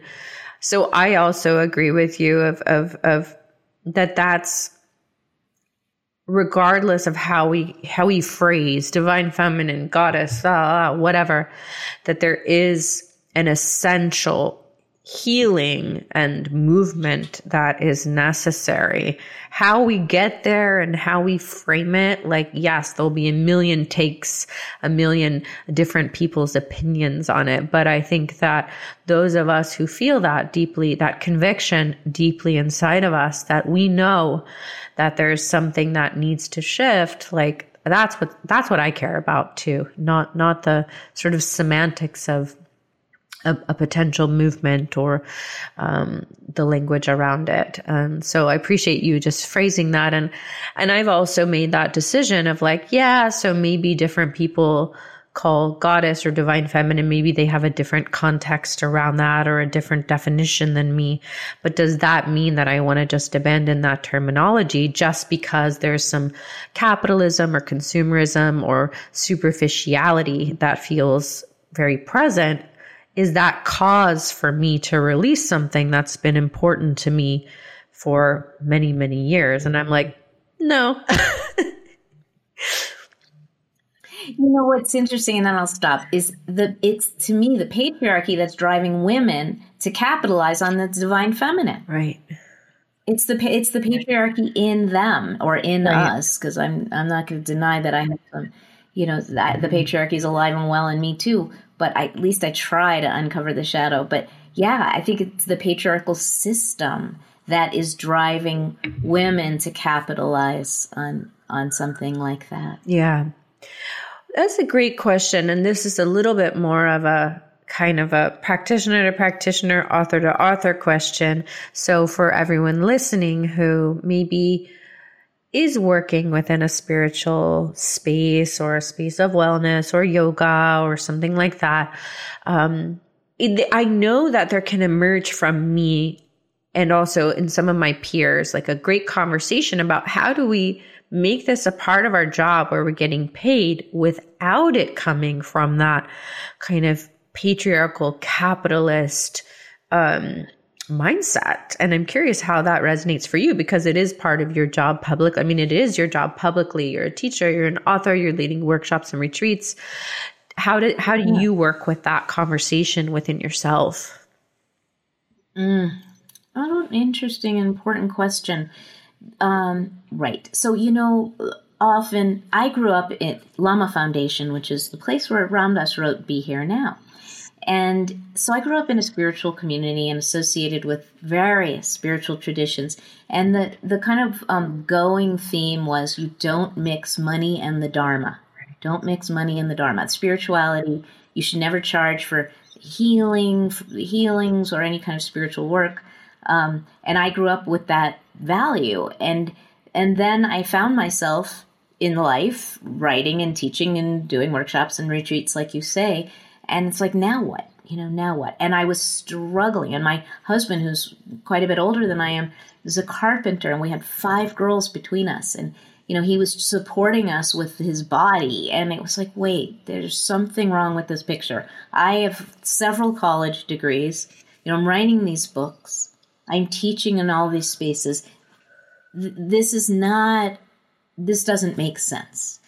so I also agree with you of of of that that's regardless of how we how we phrase divine feminine goddess uh, whatever that there is an essential healing and movement that is necessary how we get there and how we frame it like yes there'll be a million takes a million different people's opinions on it but i think that those of us who feel that deeply that conviction deeply inside of us that we know that there's something that needs to shift, like that's what that's what I care about too. Not not the sort of semantics of a, a potential movement or um, the language around it. And so I appreciate you just phrasing that. And and I've also made that decision of like, yeah, so maybe different people call goddess or divine feminine, maybe they have a different context around that or a different definition than me. But does that mean that I want to just abandon that terminology just because there's some capitalism or consumerism or superficiality that feels very present? Is that cause for me to release something that's been important to me for many, many years? And I'm like, no. You know what's interesting, and then I'll stop. Is the it's to me the patriarchy that's driving women to capitalize on the divine feminine. Right. It's the it's the patriarchy in them or in right. us because I'm I'm not going to deny that I have some, you know, that the patriarchy is alive and well in me too. But I, at least I try to uncover the shadow. But yeah, I think it's the patriarchal system that is driving women to capitalize on on something like that. Yeah. That's a great question. And this is a little bit more of a kind of a practitioner to practitioner, author to author question. So for everyone listening who maybe is working within a spiritual space or a space of wellness or yoga or something like that, um, it, I know that there can emerge from me and also in some of my peers, like a great conversation about how do we make this a part of our job where we're getting paid without it coming from that kind of patriarchal capitalist um, mindset. And I'm curious how that resonates for you because it is part of your job public. I mean, it is your job publicly. You're a teacher, you're an author, you're leading workshops and retreats. How did how do yeah. you work with that conversation within yourself? Mm. Oh, interesting and important question. Um, right. So, you know, often I grew up at Lama Foundation, which is the place where Ram Dass wrote Be Here Now. And so I grew up in a spiritual community and associated with various spiritual traditions. And the, the kind of um, going theme was you don't mix money and the Dharma. Don't mix money and the Dharma. Spirituality, you should never charge for healing, healings, or any kind of spiritual work. Um, and I grew up with that value. And and then I found myself in life writing and teaching and doing workshops and retreats, like you say. And it's like, now what? You know, now what? And I was struggling. And my husband, who's quite a bit older than I am, is a carpenter, and we had five girls between us. And you know, he was supporting us with his body. And it was like, wait, there's something wrong with this picture. I have several college degrees. You know, I'm writing these books. I'm teaching in all these spaces. Th- this is not, this doesn't make sense.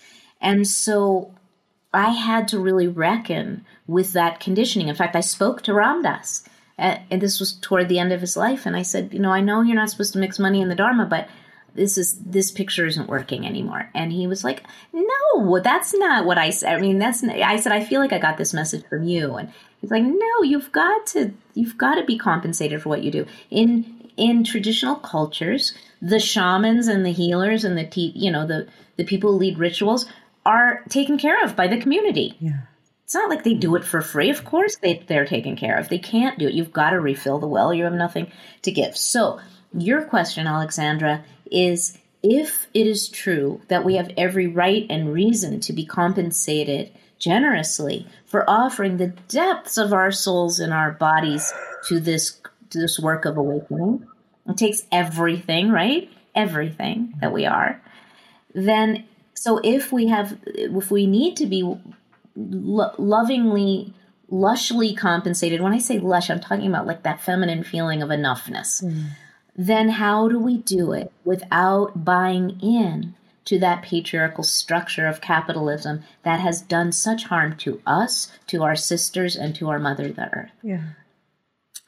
And so I had to really reckon with that conditioning. In fact, I spoke to Ram Dass, uh, and this was toward the end of his life. And I said, you know, I know you're not supposed to mix money in the Dharma, but this is this picture isn't working anymore and he was like no that's not what i said i mean that's not, i said i feel like i got this message from you and he's like no you've got to you've got to be compensated for what you do in in traditional cultures the shamans and the healers and the te- you know the the people who lead rituals are taken care of by the community yeah it's not like they do it for free. Of course, they, they're taken care of. They can't do it. You've got to refill the well. You have nothing to give. So, your question, Alexandra, is if it is true that we have every right and reason to be compensated generously for offering the depths of our souls and our bodies to this to this work of awakening it takes everything right everything that we are then so if we have if we need to be lo- lovingly lushly compensated when i say lush i'm talking about like that feminine feeling of enoughness mm then how do we do it without buying in to that patriarchal structure of capitalism that has done such harm to us, to our sisters, and to our mother, the earth? Yeah.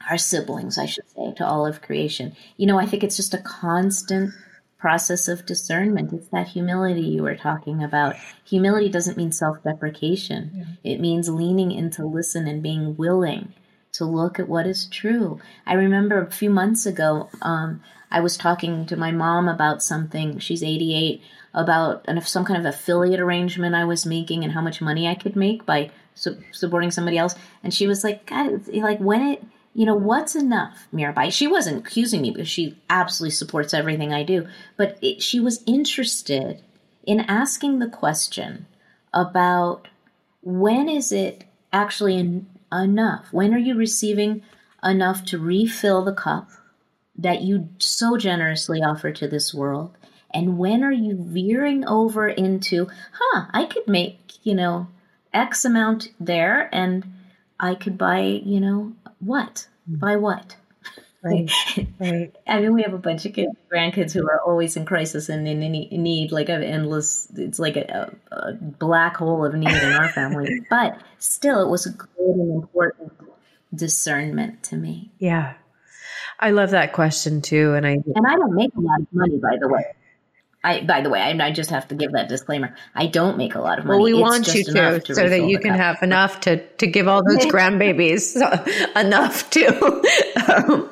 Our siblings, I should say, to all of creation. You know, I think it's just a constant process of discernment. It's that humility you were talking about. Humility doesn't mean self deprecation, yeah. it means leaning in to listen and being willing to look at what is true. I remember a few months ago, um, I was talking to my mom about something. She's 88 about an, some kind of affiliate arrangement I was making and how much money I could make by su- supporting somebody else. And she was like, God, like when it, you know, what's enough, Mirabai? She wasn't accusing me because she absolutely supports everything I do, but it, she was interested in asking the question about when is it actually in, enough? When are you receiving enough to refill the cup that you so generously offer to this world? And when are you veering over into, huh, I could make, you know, X amount there and I could buy, you know, what? Hmm. Buy what? Right. Right. I mean, we have a bunch of kids, grandkids who are always in crisis and in need, like an endless, it's like a, a, black hole of need in our family. but still, it was a good and important discernment to me. Yeah. I love that question too. And I, and I don't make a lot of money, by the way. I, by the way, I, I, just have to give that disclaimer. I don't make a lot of money. Well, we it's want you to, to so that you can have enough to, to give all those grandbabies so, enough to. um,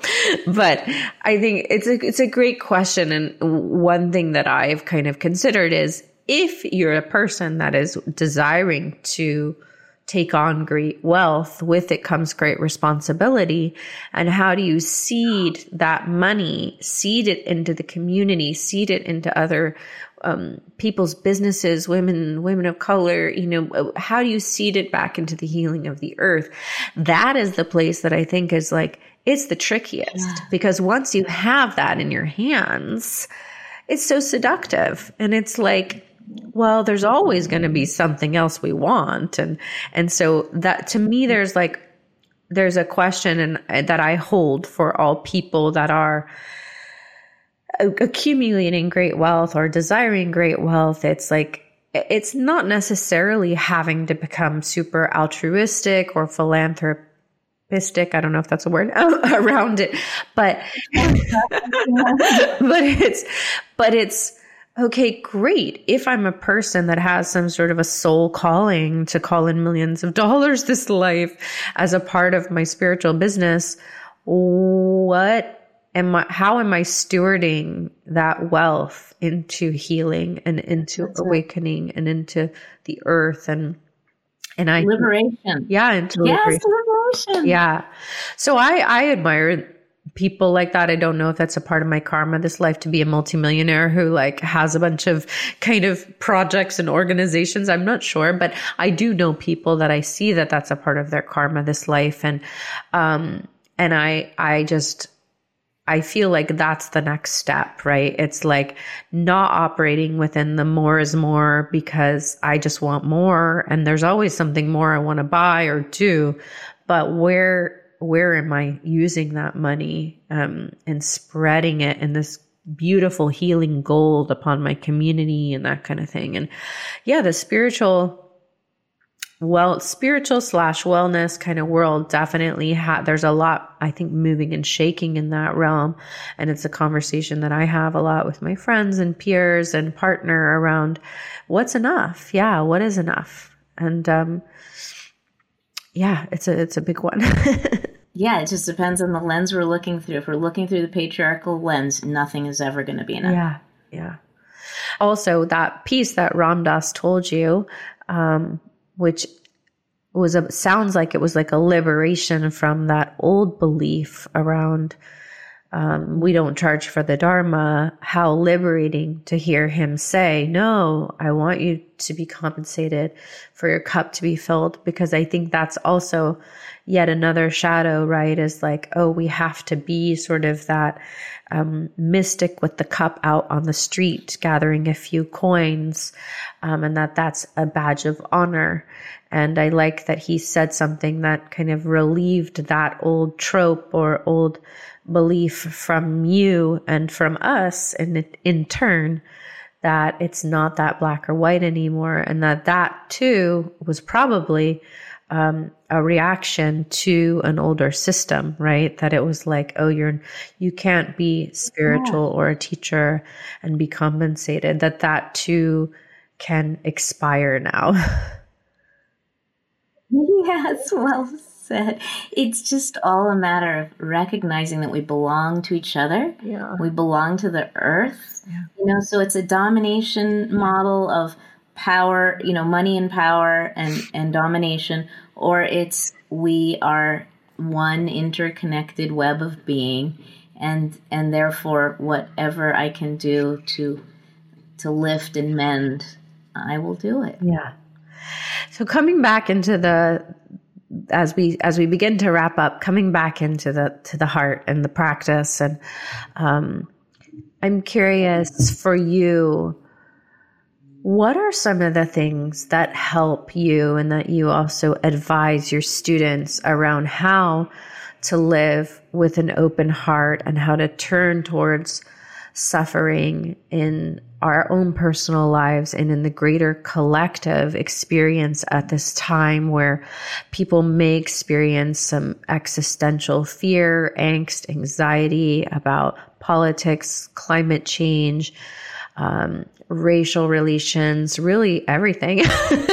but I think it's a, it's a great question. And one thing that I've kind of considered is if you're a person that is desiring to take on great wealth, with it comes great responsibility. And how do you seed that money, seed it into the community, seed it into other um, people's businesses, women, women of color, you know, how do you seed it back into the healing of the earth? That is the place that I think is like, it's the trickiest yeah. because once you have that in your hands, it's so seductive. And it's like, well, there's always going to be something else we want. And, and so that to me, there's like, there's a question and uh, that I hold for all people that are, accumulating great wealth or desiring great wealth, it's like, it's not necessarily having to become super altruistic or philanthropic I don't know if that's a word around it, but, but it's, but it's, okay, great. If I'm a person that has some sort of a soul calling to call in millions of dollars this life as a part of my spiritual business, what am I, how am I stewarding that wealth into healing and into That's awakening and into the earth and and I liberation. Yeah, into yes, liberation. Yeah. So I I admire people like that. I don't know if that's a part of my karma this life to be a multimillionaire who like has a bunch of kind of projects and organizations. I'm not sure, but I do know people that I see that that's a part of their karma this life. And, um, and I, I just, I feel like that's the next step, right? It's like not operating within the more is more because I just want more and there's always something more I want to buy or do. But where, where am I using that money, um, and spreading it in this beautiful healing gold upon my community and that kind of thing? And yeah, the spiritual, well spiritual slash wellness kind of world definitely had there's a lot i think moving and shaking in that realm. And it's a conversation that i have a lot with my friends and peers and partner around what's enough? Yeah what is enough? And um yeah it's a it's a big one yeah it just depends on the lens we're looking through. If we're looking through the patriarchal lens nothing is ever going to be enough. Yeah yeah. Also that piece that ram dass told you um which was a sounds like it was like a liberation from that old belief around um, we don't charge for the dharma. How liberating to hear him say no i want you to be compensated for your cup to be filled because i think that's also yet another shadow right? Is like oh we have to be sort of that um, mystic with the cup out on the street gathering a few coins um, and that that's a badge of honor. And I like that he said something that kind of relieved that old trope or old belief from you and from us, and in turn, that it's not that black or white anymore, and that that too was probably um, a reaction to an older system, right? That it was like, oh, you're you can't be spiritual yeah. or a teacher and be compensated. That that too can expire now. Yes, well said. It's just all a matter of recognizing that we belong to each other. Yeah. We belong to the earth. Yeah. You know, so it's a domination model of power, you know, money and power and, and domination, or it's we are one interconnected web of being and and therefore whatever I can do to to lift and mend, I will do it. Yeah. So coming back into the as we as we begin to wrap up, coming back into the to the heart and the practice, and um, I'm curious for you. What are some of the things that help you and that you also advise your students around how to live with an open heart and how to turn towards suffering in our own personal lives and in the greater collective experience at this time where people may experience some existential fear, angst, anxiety about politics, climate change, um, racial relations, really everything.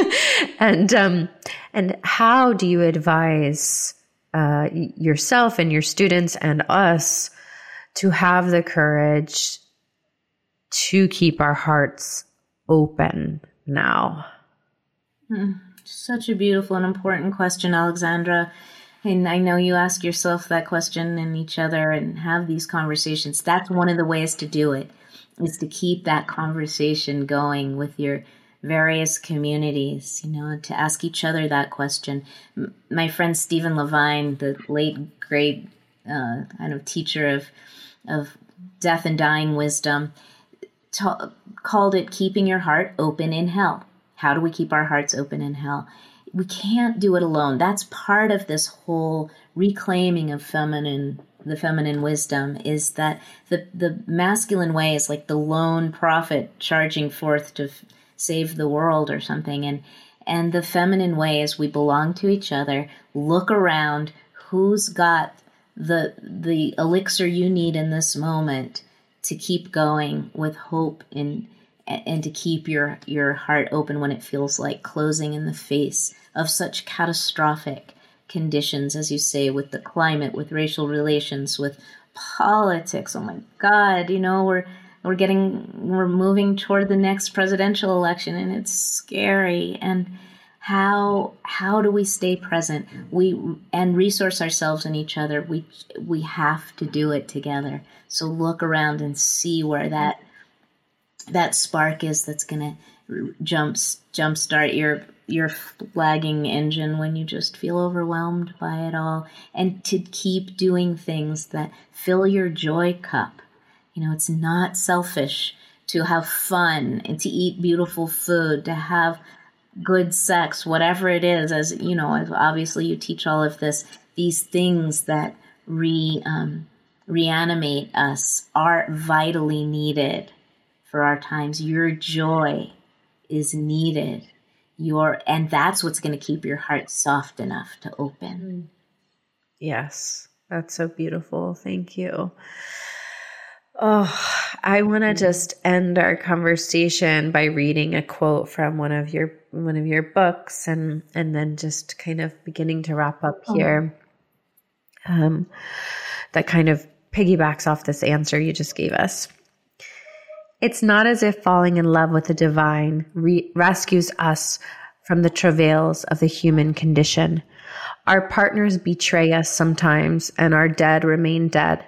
and um, and how do you advise uh, yourself and your students and us to have the courage to keep our hearts open now? Hmm. Such a beautiful and important question, Alexandra. And I know you ask yourself that question and each other and have these conversations. That's one of the ways to do it. is to keep that conversation going with your various communities, you know, to ask each other that question. My friend Stephen Levine, the late great uh, kind of teacher of of death and dying wisdom, ta- called it keeping your heart open in hell. How do we keep our hearts open in hell? We can't do it alone. That's part of this whole reclaiming of feminine the feminine wisdom is that the the masculine way is like the lone prophet charging forth to f- save the world or something and and the feminine way is we belong to each other look around who's got the the elixir you need in this moment to keep going with hope and and to keep your your heart open when it feels like closing in the face of such catastrophic conditions as you say with the climate with racial relations with politics. Oh my god you know we're we're getting we're moving toward the next presidential election and it's scary. And how how do we stay present? We and resource ourselves and each other. We we have to do it together. So look around and see where that that spark is that's going to jump jumpstart your your flagging engine when you just feel overwhelmed by it all. And to keep doing things that fill your joy cup. You know, it's not selfish to have fun and to eat beautiful food, to have good sex, whatever it is. As you know, obviously you teach all of this. These things that re um, reanimate us are vitally needed for our times. Your joy is needed. Your and that's what's going to keep your heart soft enough to open. Yes, that's so beautiful. Thank you. Oh, I want to just end our conversation by reading a quote from one of your one of your books and and then just kind of beginning to wrap up oh. here. Um that kind of piggybacks off this answer you just gave us. It's not as if falling in love with the divine re- rescues us from the travails of the human condition. Our partners betray us sometimes, and our dead remain dead.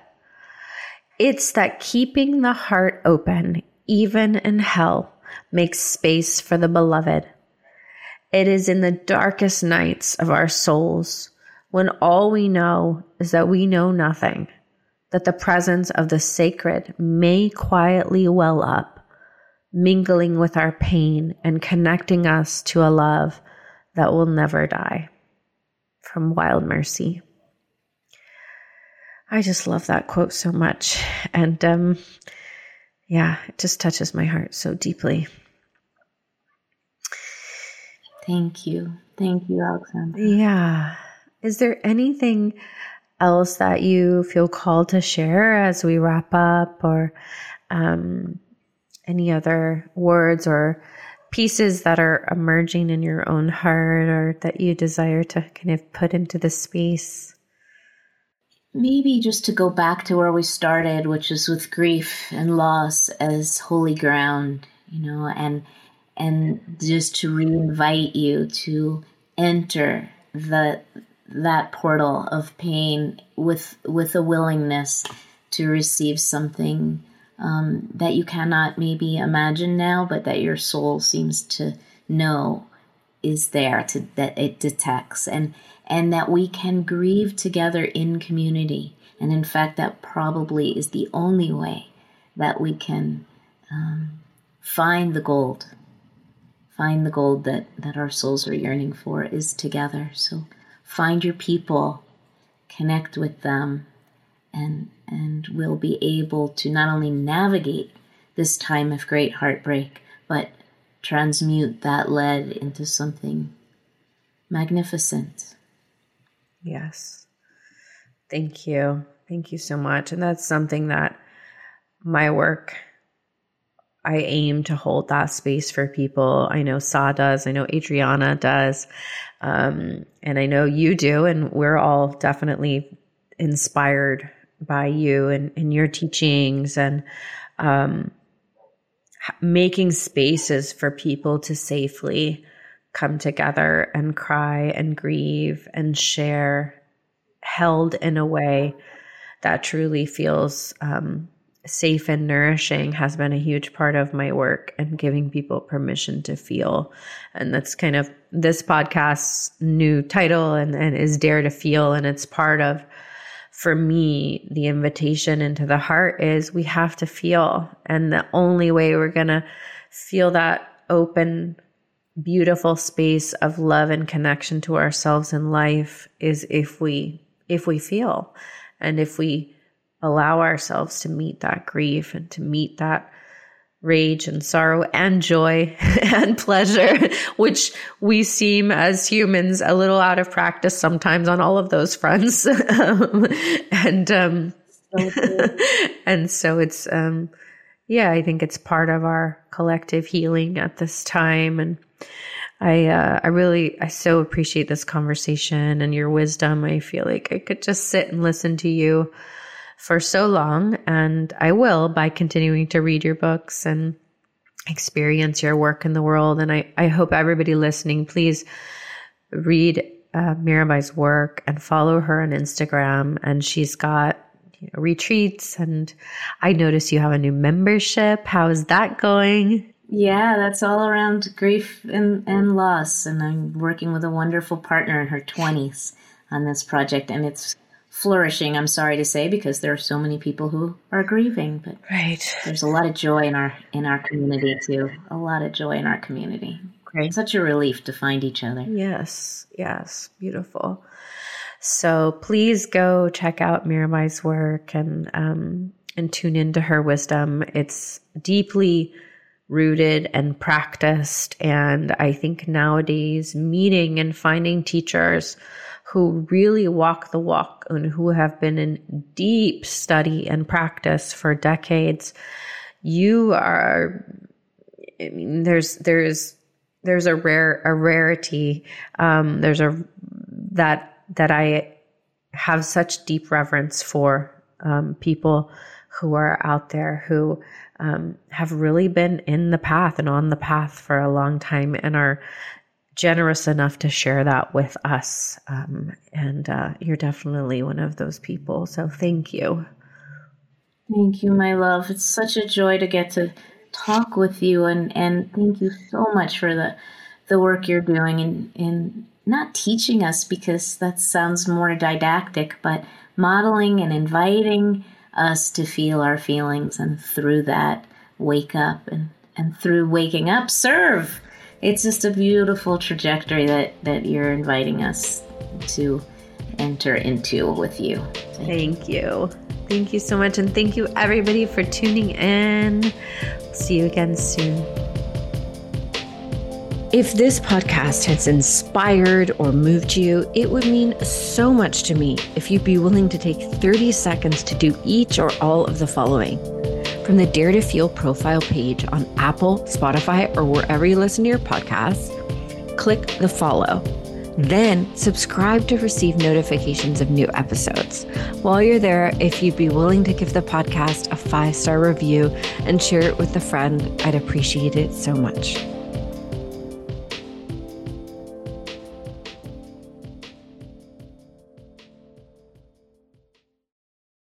It's that keeping the heart open, even in hell, makes space for the beloved. It is in the darkest nights of our souls when all we know is that we know nothing, that the presence of the sacred may quietly well up, mingling with our pain and connecting us to a love that will never die. From Wild Mercy. I just love that quote so much. And um, yeah, it just touches my heart so deeply. Thank you. Thank you, Alexandra. Yeah. Is there anything else that you feel called to share as we wrap up or um, any other words or pieces that are emerging in your own heart or that you desire to kind of put into the space? Maybe just to go back to where we started, which is with grief and loss as holy ground, you know, and and just to re-invite you to enter the that portal of pain with with a willingness to receive something um, that you cannot maybe imagine now, but that your soul seems to know is there to that it detects and and that we can grieve together in community. And in fact, that probably is the only way that we can um, find the gold, find the gold that, that our souls are yearning for is together. So find your people, connect with them, and, and we'll be able to not only navigate this time of great heartbreak, but transmute that lead into something magnificent. Yes. Thank you. Thank you so much. And that's something that my work, I aim to hold that space for people. I know Sa does. I know Adriana does. Um, and I know you do. And we're all definitely inspired by you and, and your teachings and um, making spaces for people to safely come together and cry and grieve and share held in a way that truly feels um, safe and nourishing has been a huge part of my work and giving people permission to feel. And that's kind of this podcast's new title and, and is Dare to Feel. And it's part of, for me, the invitation into the heart is we have to feel. And the only way we're going to feel that open, beautiful space of love and connection to ourselves in life is if we, if we feel and if we allow ourselves to meet that grief and to meet that rage and sorrow and joy and pleasure, which we seem as humans a little out of practice sometimes on all of those fronts. and, um, and so it's, um, yeah, I think it's part of our collective healing at this time. And I, uh, I really, I so appreciate this conversation and your wisdom. I feel like I could just sit and listen to you for so long, and I will by continuing to read your books and experience your work in the world. And I, I hope everybody listening, please read uh, Mirabai's work and follow her on Instagram. And she's got you know, retreats, and I notice you have a new membership. How is that going? Yeah, that's all around grief and, and loss. And I'm working with a wonderful partner in her 20s on this project, and it's flourishing, I'm sorry to say, because there are so many people who are grieving. But right. there's a lot of joy in our in our community too. A lot of joy in our community. Great. Such a relief to find each other. Yes, yes, beautiful. So please go check out Mirabai's work and um, and tune into her wisdom. It's deeply rooted and practiced, and I think nowadays meeting and finding teachers who really walk the walk and who have been in deep study and practice for decades, you are, I mean, there's, there's, there's a rare, a rarity. Um, there's a, that, that I have such deep reverence for, um, people who are out there who, um, have really been in the path and on the path for a long time and are generous enough to share that with us. Um, and uh, you're definitely one of those people. So thank you. Thank you, my love. It's such a joy to get to talk with you, and, and thank you so much for the the work you're doing in, in not teaching us because that sounds more didactic, but modeling and inviting us to feel our feelings, and through that, wake up and and through waking up, serve it's just a beautiful trajectory that that you're inviting us to enter into with you. Thank, thank you. you. Thank you so much. And thank you, everybody, for tuning in. See you again soon. If this podcast has inspired or moved you, it would mean so much to me if you'd be willing to take 30 seconds to do each or all of the following from the Dare to Feel profile page on Apple, Spotify, or wherever you listen to your podcasts, click the follow. Then subscribe to receive notifications of new episodes. While you're there, if you'd be willing to give the podcast a five star review and share it with a friend, I'd appreciate it so much.